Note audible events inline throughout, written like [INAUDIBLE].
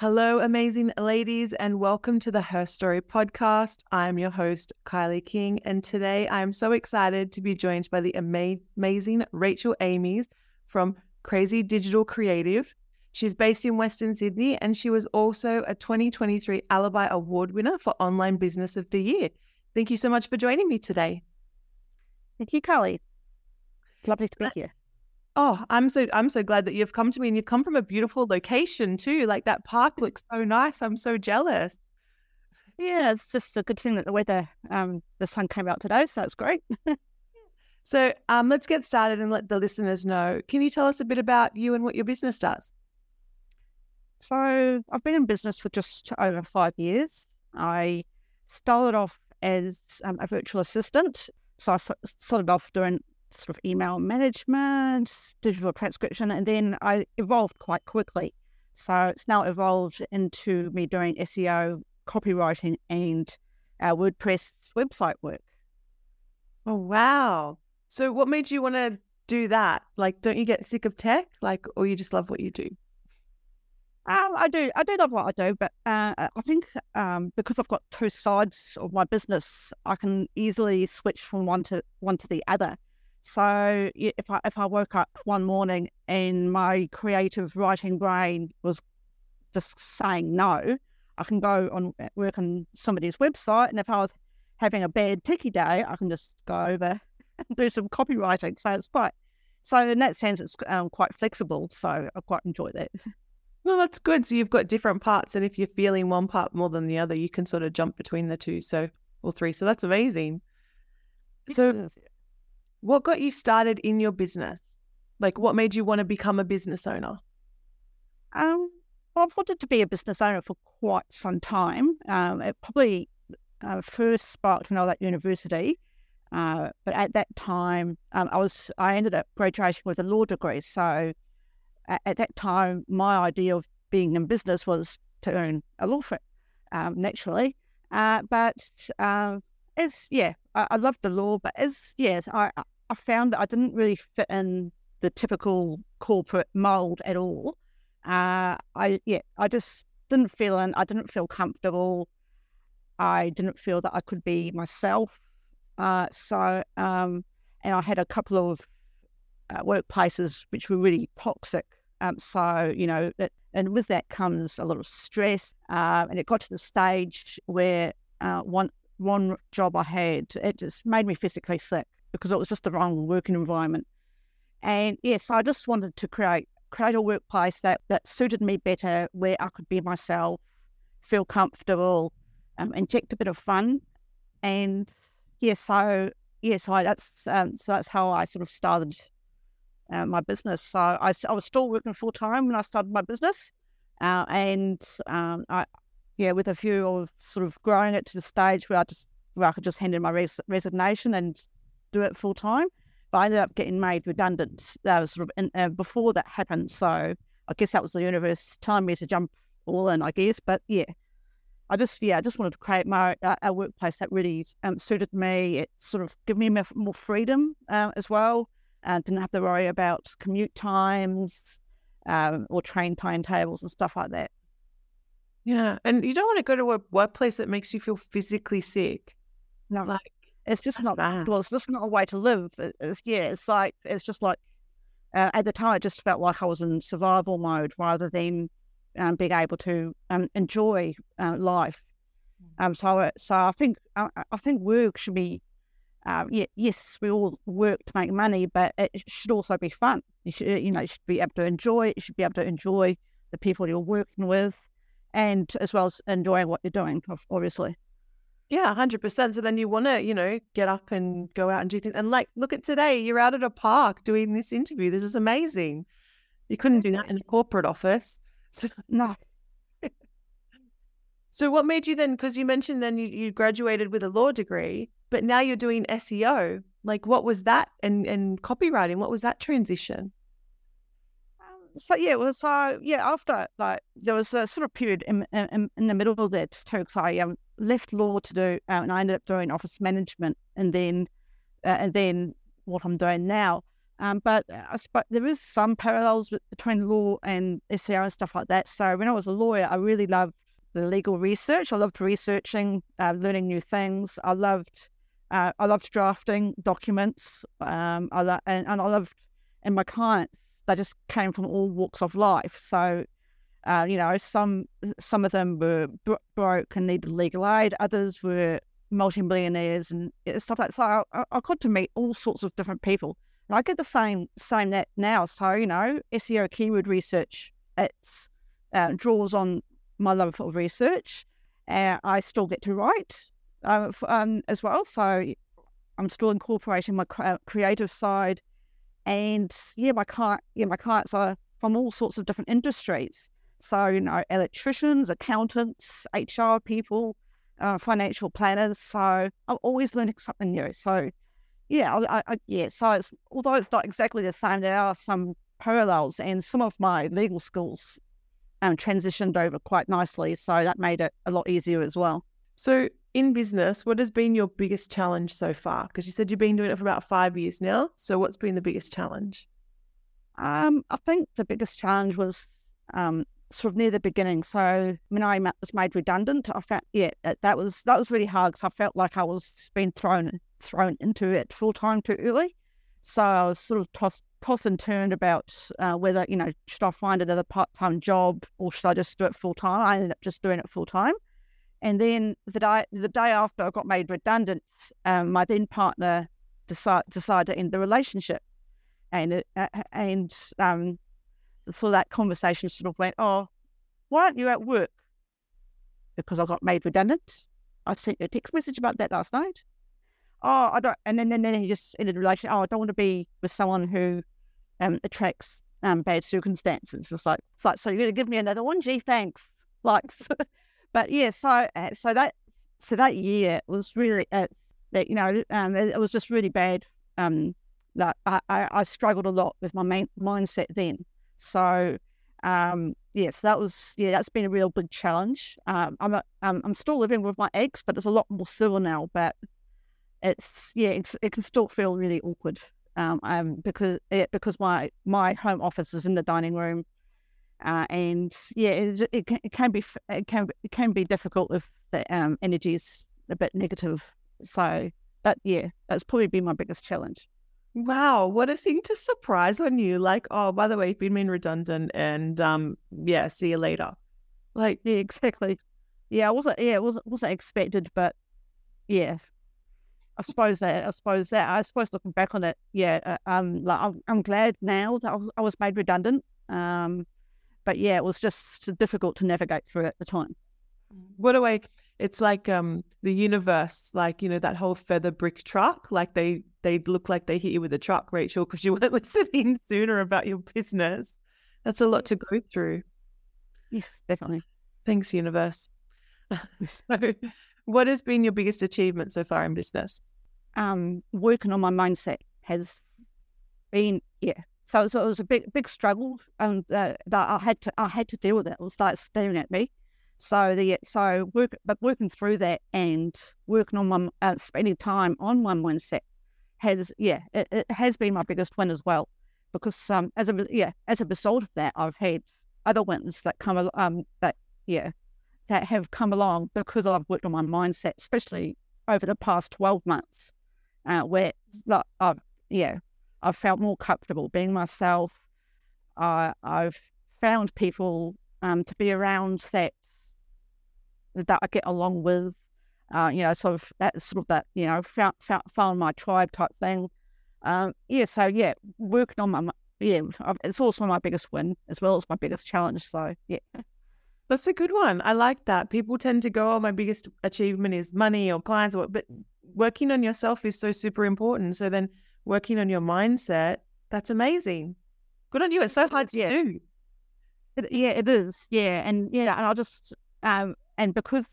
Hello, amazing ladies, and welcome to the HerStory podcast. I'm your host, Kylie King, and today I'm so excited to be joined by the ama- amazing Rachel Amies from Crazy Digital Creative. She's based in Western Sydney, and she was also a 2023 Alibi Award winner for Online Business of the Year. Thank you so much for joining me today. Thank you, Kylie. Lovely to be uh, here. Oh, I'm so I'm so glad that you've come to me and you've come from a beautiful location too. Like that park looks so nice. I'm so jealous. Yeah, it's just a good thing that the weather, um, the sun came out today, so it's great. [LAUGHS] so um, let's get started and let the listeners know. Can you tell us a bit about you and what your business does? So I've been in business for just over five years. I started off as um, a virtual assistant. So I started off doing sort of email management, digital transcription, and then I evolved quite quickly. So it's now evolved into me doing SEO, copywriting, and our WordPress website work. Oh, wow. So what made you want to do that? Like, don't you get sick of tech? Like, or you just love what you do? Um, I do. I do love what I do, but uh, I think um, because I've got two sides of my business, I can easily switch from one to one to the other. So if I if I woke up one morning and my creative writing brain was just saying no, I can go on work on somebody's website, and if I was having a bad ticky day, I can just go over [LAUGHS] and do some copywriting. So it's quite so in that sense, it's um, quite flexible. So I quite enjoy that. [LAUGHS] Well, that's good. So you've got different parts, and if you're feeling one part more than the other, you can sort of jump between the two. So or three. So that's amazing. So what got you started in your business? Like, what made you want to become a business owner? Um, well, I've wanted to be a business owner for quite some time. Um, it probably uh, first sparked when I was at university, uh, but at that time, um, I was I ended up graduating with a law degree. So at, at, that time, my idea of being in business was to earn a law firm, um, naturally. Uh, but um, as yeah, I, I love the law, but as yes, I I found that I didn't really fit in the typical corporate mold at all. Uh, I yeah, I just didn't feel in. I didn't feel comfortable. I didn't feel that I could be myself. Uh, so um, and I had a couple of uh, workplaces which were really toxic. Um, so you know, it, and with that comes a lot of stress. Uh, and it got to the stage where uh, one one job I had, it just made me physically sick because it was just the wrong working environment. And yes, I just wanted to create create a workplace that that suited me better, where I could be myself, feel comfortable, um, inject a bit of fun, and yeah, so yeah, so I, that's um, so that's how I sort of started uh, my business. So I, I was still working full time when I started my business, uh, and um, I yeah, with a view of sort of growing it to the stage where I just where I could just hand in my res- resignation and do it full time. But I ended up getting made redundant. That was sort of in, uh, before that happened. So I guess that was the universe telling me to jump all in. I guess, but yeah, I just yeah, I just wanted to create my uh, a workplace that really um, suited me. It sort of gave me more freedom uh, as well. Uh, didn't have to worry about commute times um, or train timetables and stuff like that. Yeah. And you don't want to go to a workplace that makes you feel physically sick. No. Like, it's just not, bad. well, it's just not a way to live. It's, yeah, it's like, it's just like, uh, at the time, it just felt like I was in survival mode rather than um, being able to um, enjoy uh, life. Mm. Um, so, so I think I, I think work should be, uh, yeah, yes, we all work to make money, but it should also be fun. You should, you know, you should be able to enjoy. It. You should be able to enjoy the people you're working with and as well as enjoying what you're doing, obviously. Yeah, 100%. So then you want to, you know, get up and go out and do things. And like, look at today, you're out at a park doing this interview. This is amazing. You couldn't do that in a corporate office. So, [LAUGHS] no. so what made you then, because you mentioned then you, you graduated with a law degree, but now you're doing SEO. Like, what was that? And, and copywriting, what was that transition? So yeah, well, so yeah, after like there was a sort of period in in, in the middle of that too, because I um, left law to do, uh, and I ended up doing office management, and then uh, and then what I'm doing now. Um, but I suppose there is some parallels between law and SEO and stuff like that. So when I was a lawyer, I really loved the legal research. I loved researching, uh, learning new things. I loved, uh, I loved drafting documents. Um, I lo- and, and I loved, and my clients, they just came from all walks of life. So, uh, you know, some some of them were bro- broke and needed legal aid. Others were multimillionaires and stuff like that. So I, I got to meet all sorts of different people. And I get the same same that now. So, you know, SEO keyword research, it uh, draws on my love for research. Uh, I still get to write uh, um, as well. So I'm still incorporating my creative side. And yeah, my client, yeah, my clients are from all sorts of different industries. So, you know, electricians, accountants, HR people, uh, financial planners. So I'm always learning something new. So yeah, I, I, yeah. So it's, although it's not exactly the same, there are some parallels, and some of my legal skills um, transitioned over quite nicely. So that made it a lot easier as well. So in business, what has been your biggest challenge so far? Because you said you've been doing it for about five years now. So what's been the biggest challenge? Um, I think the biggest challenge was um, sort of near the beginning. So when I was made redundant, I felt yeah that was that was really hard because I felt like I was being thrown thrown into it full time too early. So I was sort of tossed tossed and turned about uh, whether you know should I find another part time job or should I just do it full time. I ended up just doing it full time. And then the day the day after I got made redundant, um, my then partner decide, decided to end the relationship, and uh, and um, so that conversation sort of went, oh, why aren't you at work? Because I got made redundant. I sent you a text message about that last night. Oh, I don't, and then, then, then he just ended the relationship. Oh, I don't want to be with someone who um, attracts um, bad circumstances. It's like, it's like, so you're going to give me another one? Gee, thanks. [LAUGHS] Like, but yeah, so, uh, so that, so that year was really, uh, that, you know, um, it, it, was just really bad. Um, that I, I, I struggled a lot with my main mindset then. So um, yes, that was yeah, that's been a real big challenge. Um, I'm a, um, I'm still living with my ex, but it's a lot more civil now. But it's yeah, it's, it can still feel really awkward. Um, um because it, because my my home office is in the dining room, uh, and yeah, it, it, can, it can be it can it can be difficult if the um energy is a bit negative. So, but yeah, that's probably been my biggest challenge. Wow, what a thing to surprise on you. Like, oh, by the way, you've been made redundant and um yeah, see you later. Like, yeah, exactly. Yeah, I wasn't yeah, it wasn't wasn't expected, but yeah. I suppose that I suppose that I suppose looking back on it, yeah, uh, um, like I'm, I'm glad now that I was, I was made redundant. Um, but yeah, it was just difficult to navigate through at the time. What a way! It's like um the universe, like you know that whole feather brick truck. Like they they look like they hit you with a truck, Rachel, because you [LAUGHS] weren't listening sooner about your business. That's a lot to go through. Yes, definitely. Thanks, universe. [LAUGHS] so, what has been your biggest achievement so far in business? Um, working on my mindset has been yeah. So, so it was a big big struggle, and uh, that I had to I had to deal with it. It was like staring at me. So the so work, but working through that and working on my uh, spending time on my mindset has yeah it, it, has been my biggest win as well because um as a yeah as a result of that I've had other wins that come um that yeah that have come along because I've worked on my mindset especially over the past twelve months uh, where like, I've yeah I've felt more comfortable being myself. Uh, I've found people um, to be around that that I get along with. Uh, you know, sort of that sort of that, you know, found, found, found my tribe type thing. Um, yeah, so yeah, working on my, yeah, it's also my biggest win as well as my biggest challenge. So yeah. That's a good one. I like that. People tend to go, oh, my biggest achievement is money or clients, or but working on yourself is so super important. So then working on your mindset, that's amazing. Good on you. It's so hard to yeah. do. It, yeah, it is. Yeah, and yeah, and I'll just um, and because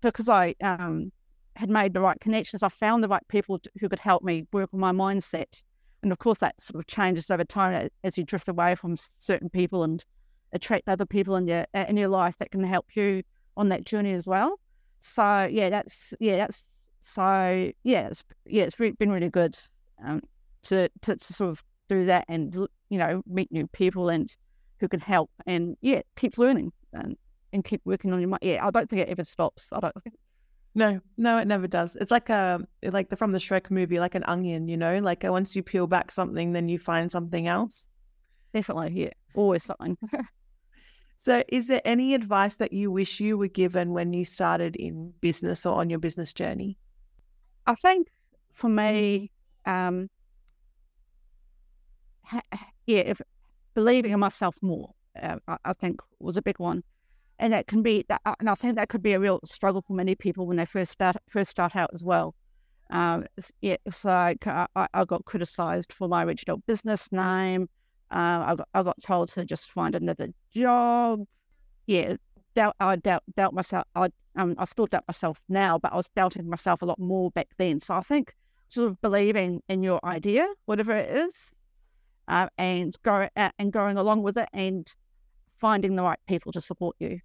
because I um, had made the right connections, I found the right people to, who could help me work on my mindset. And of course, that sort of changes over time as you drift away from certain people and attract other people in your in your life that can help you on that journey as well. So yeah, that's yeah, that's so yeah, it's yeah, it's been really good um, to, to to sort of do that and you know meet new people and who can help and yeah keep learning and, and keep working on your mind. Yeah, I don't think it ever stops. I don't think. No, no, it never does. It's like a like the from the Shrek movie, like an onion, you know. Like uh, once you peel back something, then you find something else. Definitely, yeah, always something. [LAUGHS] so, is there any advice that you wish you were given when you started in business or on your business journey? I think for me, um, yeah, if believing in myself more, uh, I, I, think was a big one, and that can be that, uh, and I think that could be a real struggle for many people when they first start first start out as well. Um, it's, yeah, it's like I, I got criticised for my original business name. Uh, I got I got told to just find another job. Yeah, doubt I doubt doubt myself. I um I still doubt myself now, but I was doubting myself a lot more back then. So I think sort of believing in your idea, whatever it is, uh, and go uh, and going along with it, and finding the right people to support you.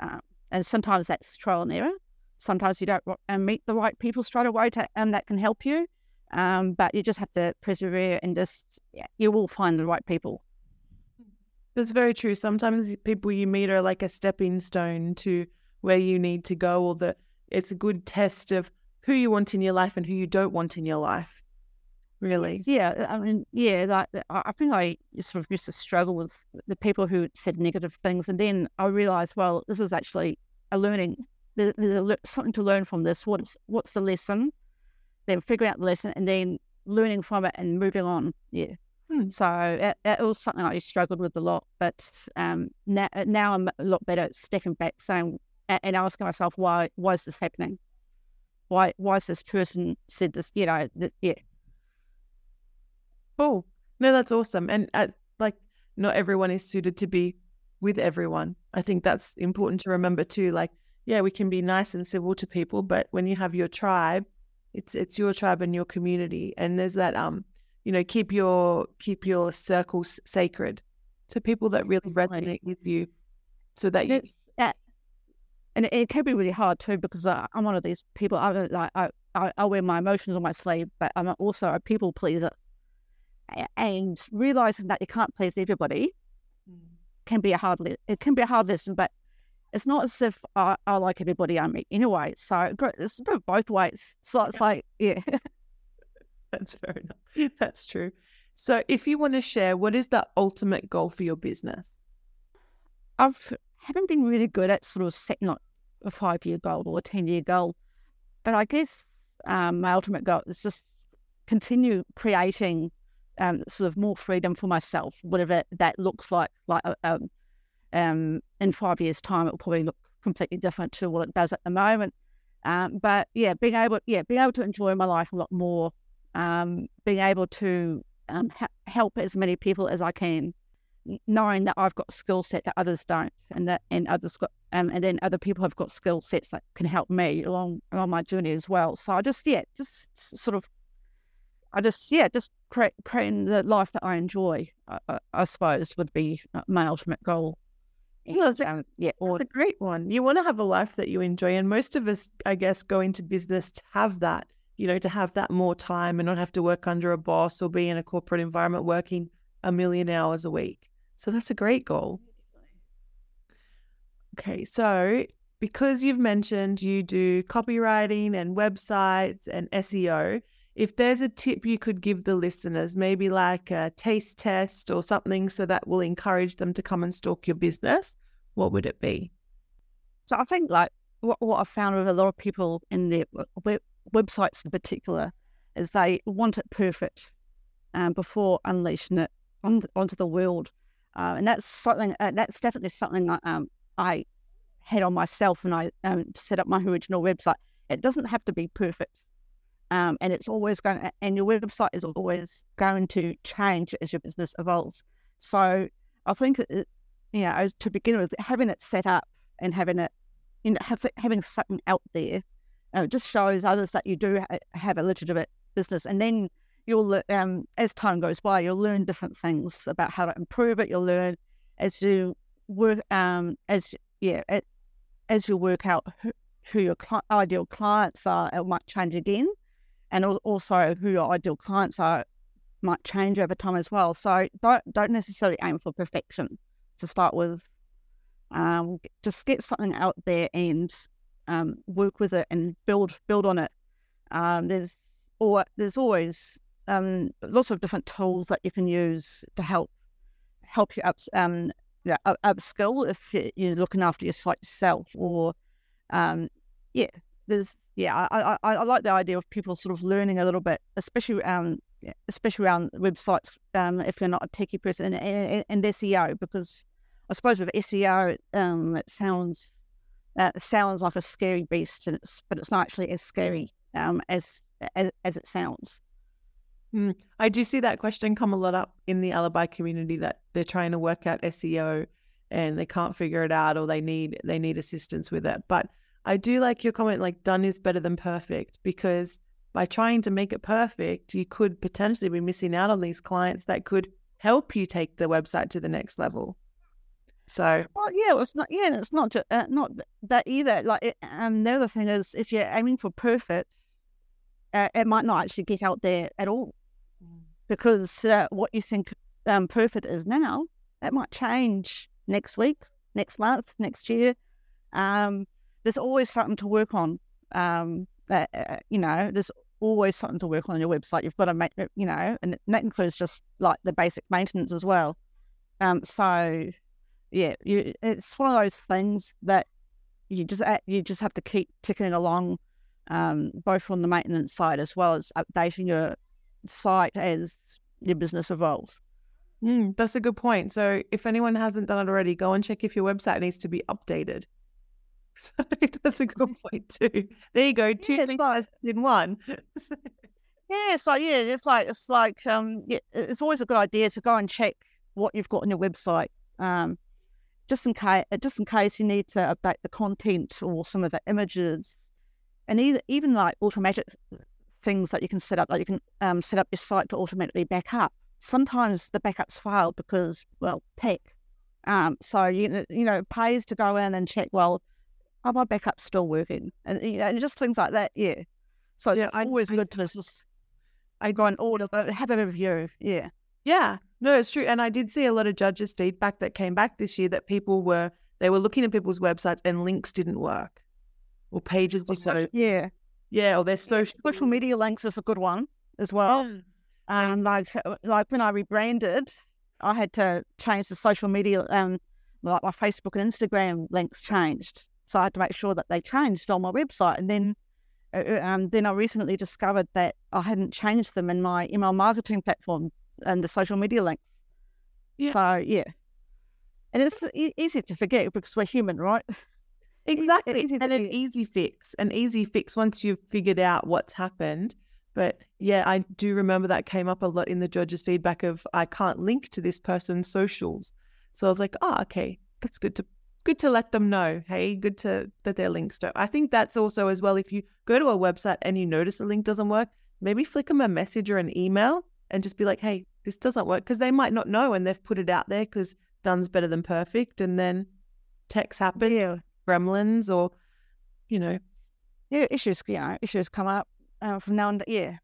Um, and sometimes that's trial and error. Sometimes you don't meet the right people straight away, to, and that can help you. Um, but you just have to persevere and just yeah, you will find the right people. That's very true. Sometimes people you meet are like a stepping stone to where you need to go, or the it's a good test of who you want in your life and who you don't want in your life. Really? Yeah. I mean, yeah. Like I think I sort of used to struggle with the people who said negative things, and then I realized, well, this is actually a learning. There's something to learn from this. What's what's the lesson? Then figure out the lesson, and then learning from it and moving on. Yeah. Hmm. So it, it, was something I struggled with a lot, but um, now, now I'm a lot better at stepping back, saying and asking myself, why why is this happening? Why why is this person said this? You know, th- yeah. Oh no, that's awesome, and uh, like not everyone is suited to be with everyone. I think that's important to remember too. Like, yeah, we can be nice and civil to people, but when you have your tribe, it's it's your tribe and your community, and there's that um you know keep your keep your circles sacred to people that really resonate with you so that you uh, and it, it, can be really hard too because I, am one of these people I like I, I, I wear my emotions on my sleeve but I'm also a people pleaser and realizing that you can't please everybody mm. can be a hard le- it can be a hard lesson but it's not as if I, I like everybody I meet anyway so it's both ways so it's like yeah [LAUGHS] That's fair enough. [LAUGHS] That's true. So, if you want to share, what is the ultimate goal for your business? I haven't been really good at sort of setting like a five year goal or a 10 year goal, but I guess um, my ultimate goal is just continue creating um, sort of more freedom for myself, whatever that looks like. Like uh, um, um, in five years' time, it will probably look completely different to what it does at the moment. Um, but yeah, being able, yeah, being able to enjoy my life a lot more um, being able to um, ha- help as many people as I can, knowing that I've got skill set that others don't, and that and others got, um, and then other people have got skill sets that can help me along along my journey as well. So I just yeah, just sort of, I just yeah, just create creating the life that I enjoy. I, I suppose would be uh, my ultimate goal. Well, that's, um, yeah, or, that's a great one. You want to have a life that you enjoy, and most of us, I guess, go into business to have that you know, to have that more time and not have to work under a boss or be in a corporate environment working a million hours a week. So that's a great goal. Okay, so because you've mentioned you do copywriting and websites and SEO, if there's a tip you could give the listeners, maybe like a taste test or something so that will encourage them to come and stalk your business, what would it be? So I think like what, what I've found with a lot of people in their websites in particular is they want it perfect um, before unleashing it on, onto the world. Uh, and that's something, uh, that's definitely something I, um, I had on myself when I um, set up my original website. It doesn't have to be perfect. Um, and it's always going to, and your website is always going to change as your business evolves. So I think, it, you know, to begin with, having it set up and having it, you know, have, having something out there uh, just shows others that you do ha- have a legitimate business. And then you'll, um, as time goes by, you'll learn different things about how to improve it. You'll learn as you work, um, as yeah, it, as you work out who, who your ideal clients are, it might change again, and also who your ideal clients are might change over time as well. So don't don't necessarily aim for perfection to start with. Um, just get something out there and um, work with it and build build on it. Um, there's or there's always um, lots of different tools that you can use to help help you up um, you know, upskill if you're looking after your site yourself or um, yeah there's yeah I, I, I like the idea of people sort of learning a little bit especially um especially around websites um, if you're not a techie person and, and, and SEO because I suppose with SEO um, it sounds uh, it sounds like a scary beast and it's but it's not actually as scary um, as, as as it sounds. Mm. I do see that question come a lot up in the alibi community that they're trying to work out SEO and they can't figure it out or they need they need assistance with it. But I do like your comment like done is better than perfect because by trying to make it perfect, you could potentially be missing out on these clients that could help you take the website to the next level. So, well, yeah, it's not. Yeah, it's not uh, not that either. Like, it, um, the other thing is, if you're aiming for perfect, uh, it might not actually get out there at all because uh, what you think um, perfect is now, it might change next week, next month, next year. Um, there's always something to work on. Um, uh, uh, you know, there's always something to work on on your website. You've got to make, you know, and that includes just like the basic maintenance as well. Um, so yeah, you, it's one of those things that you just uh, you just have to keep ticking along, um, both on the maintenance side as well as updating your site as your business evolves. Mm, that's a good point. So, if anyone hasn't done it already, go and check if your website needs to be updated. [LAUGHS] So that's a good [LAUGHS] point too. There you go, two yeah, things like, in one. [LAUGHS] yeah, so yeah, it's like it's like um, yeah, it's always a good idea to go and check what you've got on your website, um, just in case just in case you need to update the content or some of the images, and either, even like automatic things that you can set up, like you can um, set up your site to automatically back up. Sometimes the backups fail because, well, tech. Um, so you you know, it pays to go in and check. Well, are my backups still working? And you know, and just things like that. Yeah. So yeah, it's always I, good to just I go and order, have a review. Yeah. Yeah. No, it's true. And I did see a lot of judges' feedback that came back this year that people were they were looking at people's websites and links didn't work or pages didn't. Yeah. Yeah, or their social social media links is a good one as well. Oh. Um, like uh, like when I rebranded, I had to change the social media, um, like my Facebook and Instagram links changed, so I had to make sure that they changed on my website. And then, uh, uh um, then I recently discovered that I hadn't changed them in my email marketing platform and the social media links. Yeah. So yeah, and it's easy to forget because we're human, right? [LAUGHS] Exactly. and an easy fix, an easy fix once you've figured out what's happened. But yeah, I do remember that came up a lot in the judges' feedback of I can't link to this person's socials. So I was like, oh, okay, that's good to good to let them know. Hey, good to that their links don't. I think that's also as well. If you go to a website and you notice a link doesn't work, maybe flick them a message or an email and just be like, hey, this doesn't work because they might not know and they've put it out there because done's better than perfect, and then techs happen. Yeah gremlins or, you know. Yeah, issues, you know, issues come up uh, from now on. yeah.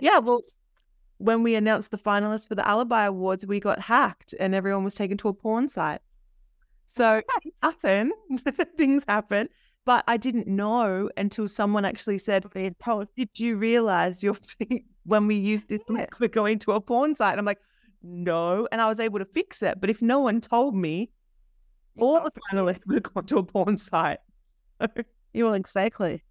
Yeah, well, when we announced the finalists for the Alibi Awards, we got hacked and everyone was taken to a porn site. So [LAUGHS] happen, [LAUGHS] things happen. But I didn't know until someone actually said, Did you realize your [LAUGHS] when we used this link, we're going to a porn site? And I'm like, No. And I was able to fix it. But if no one told me, all the finalists would have gone to a porn site. [LAUGHS] you will exactly.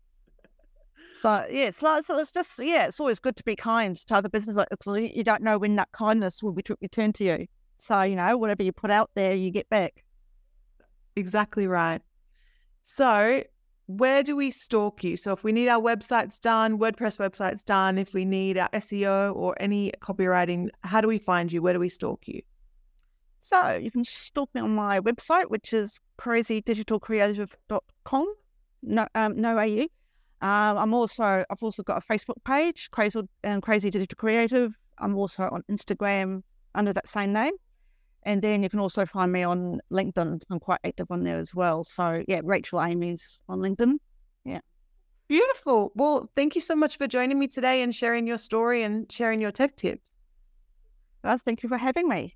So yeah, it's like so. It's just yeah. It's always good to be kind to other business because you don't know when that kindness will be returned to you. So you know, whatever you put out there, you get back. Exactly right. So where do we stalk you? So if we need our websites done, WordPress websites done, if we need our SEO or any copywriting, how do we find you? Where do we stalk you? So you can stalk me on my website, which is crazydigitalcreative.com. No, um, no AU. Um, I'm also I've also got a Facebook page, Crazy um, Crazy Digital Creative. I'm also on Instagram under that same name, and then you can also find me on LinkedIn. I'm quite active on there as well. So yeah, Rachel Amies on LinkedIn. Yeah. Beautiful. Well, thank you so much for joining me today and sharing your story and sharing your tech tips. Well, thank you for having me.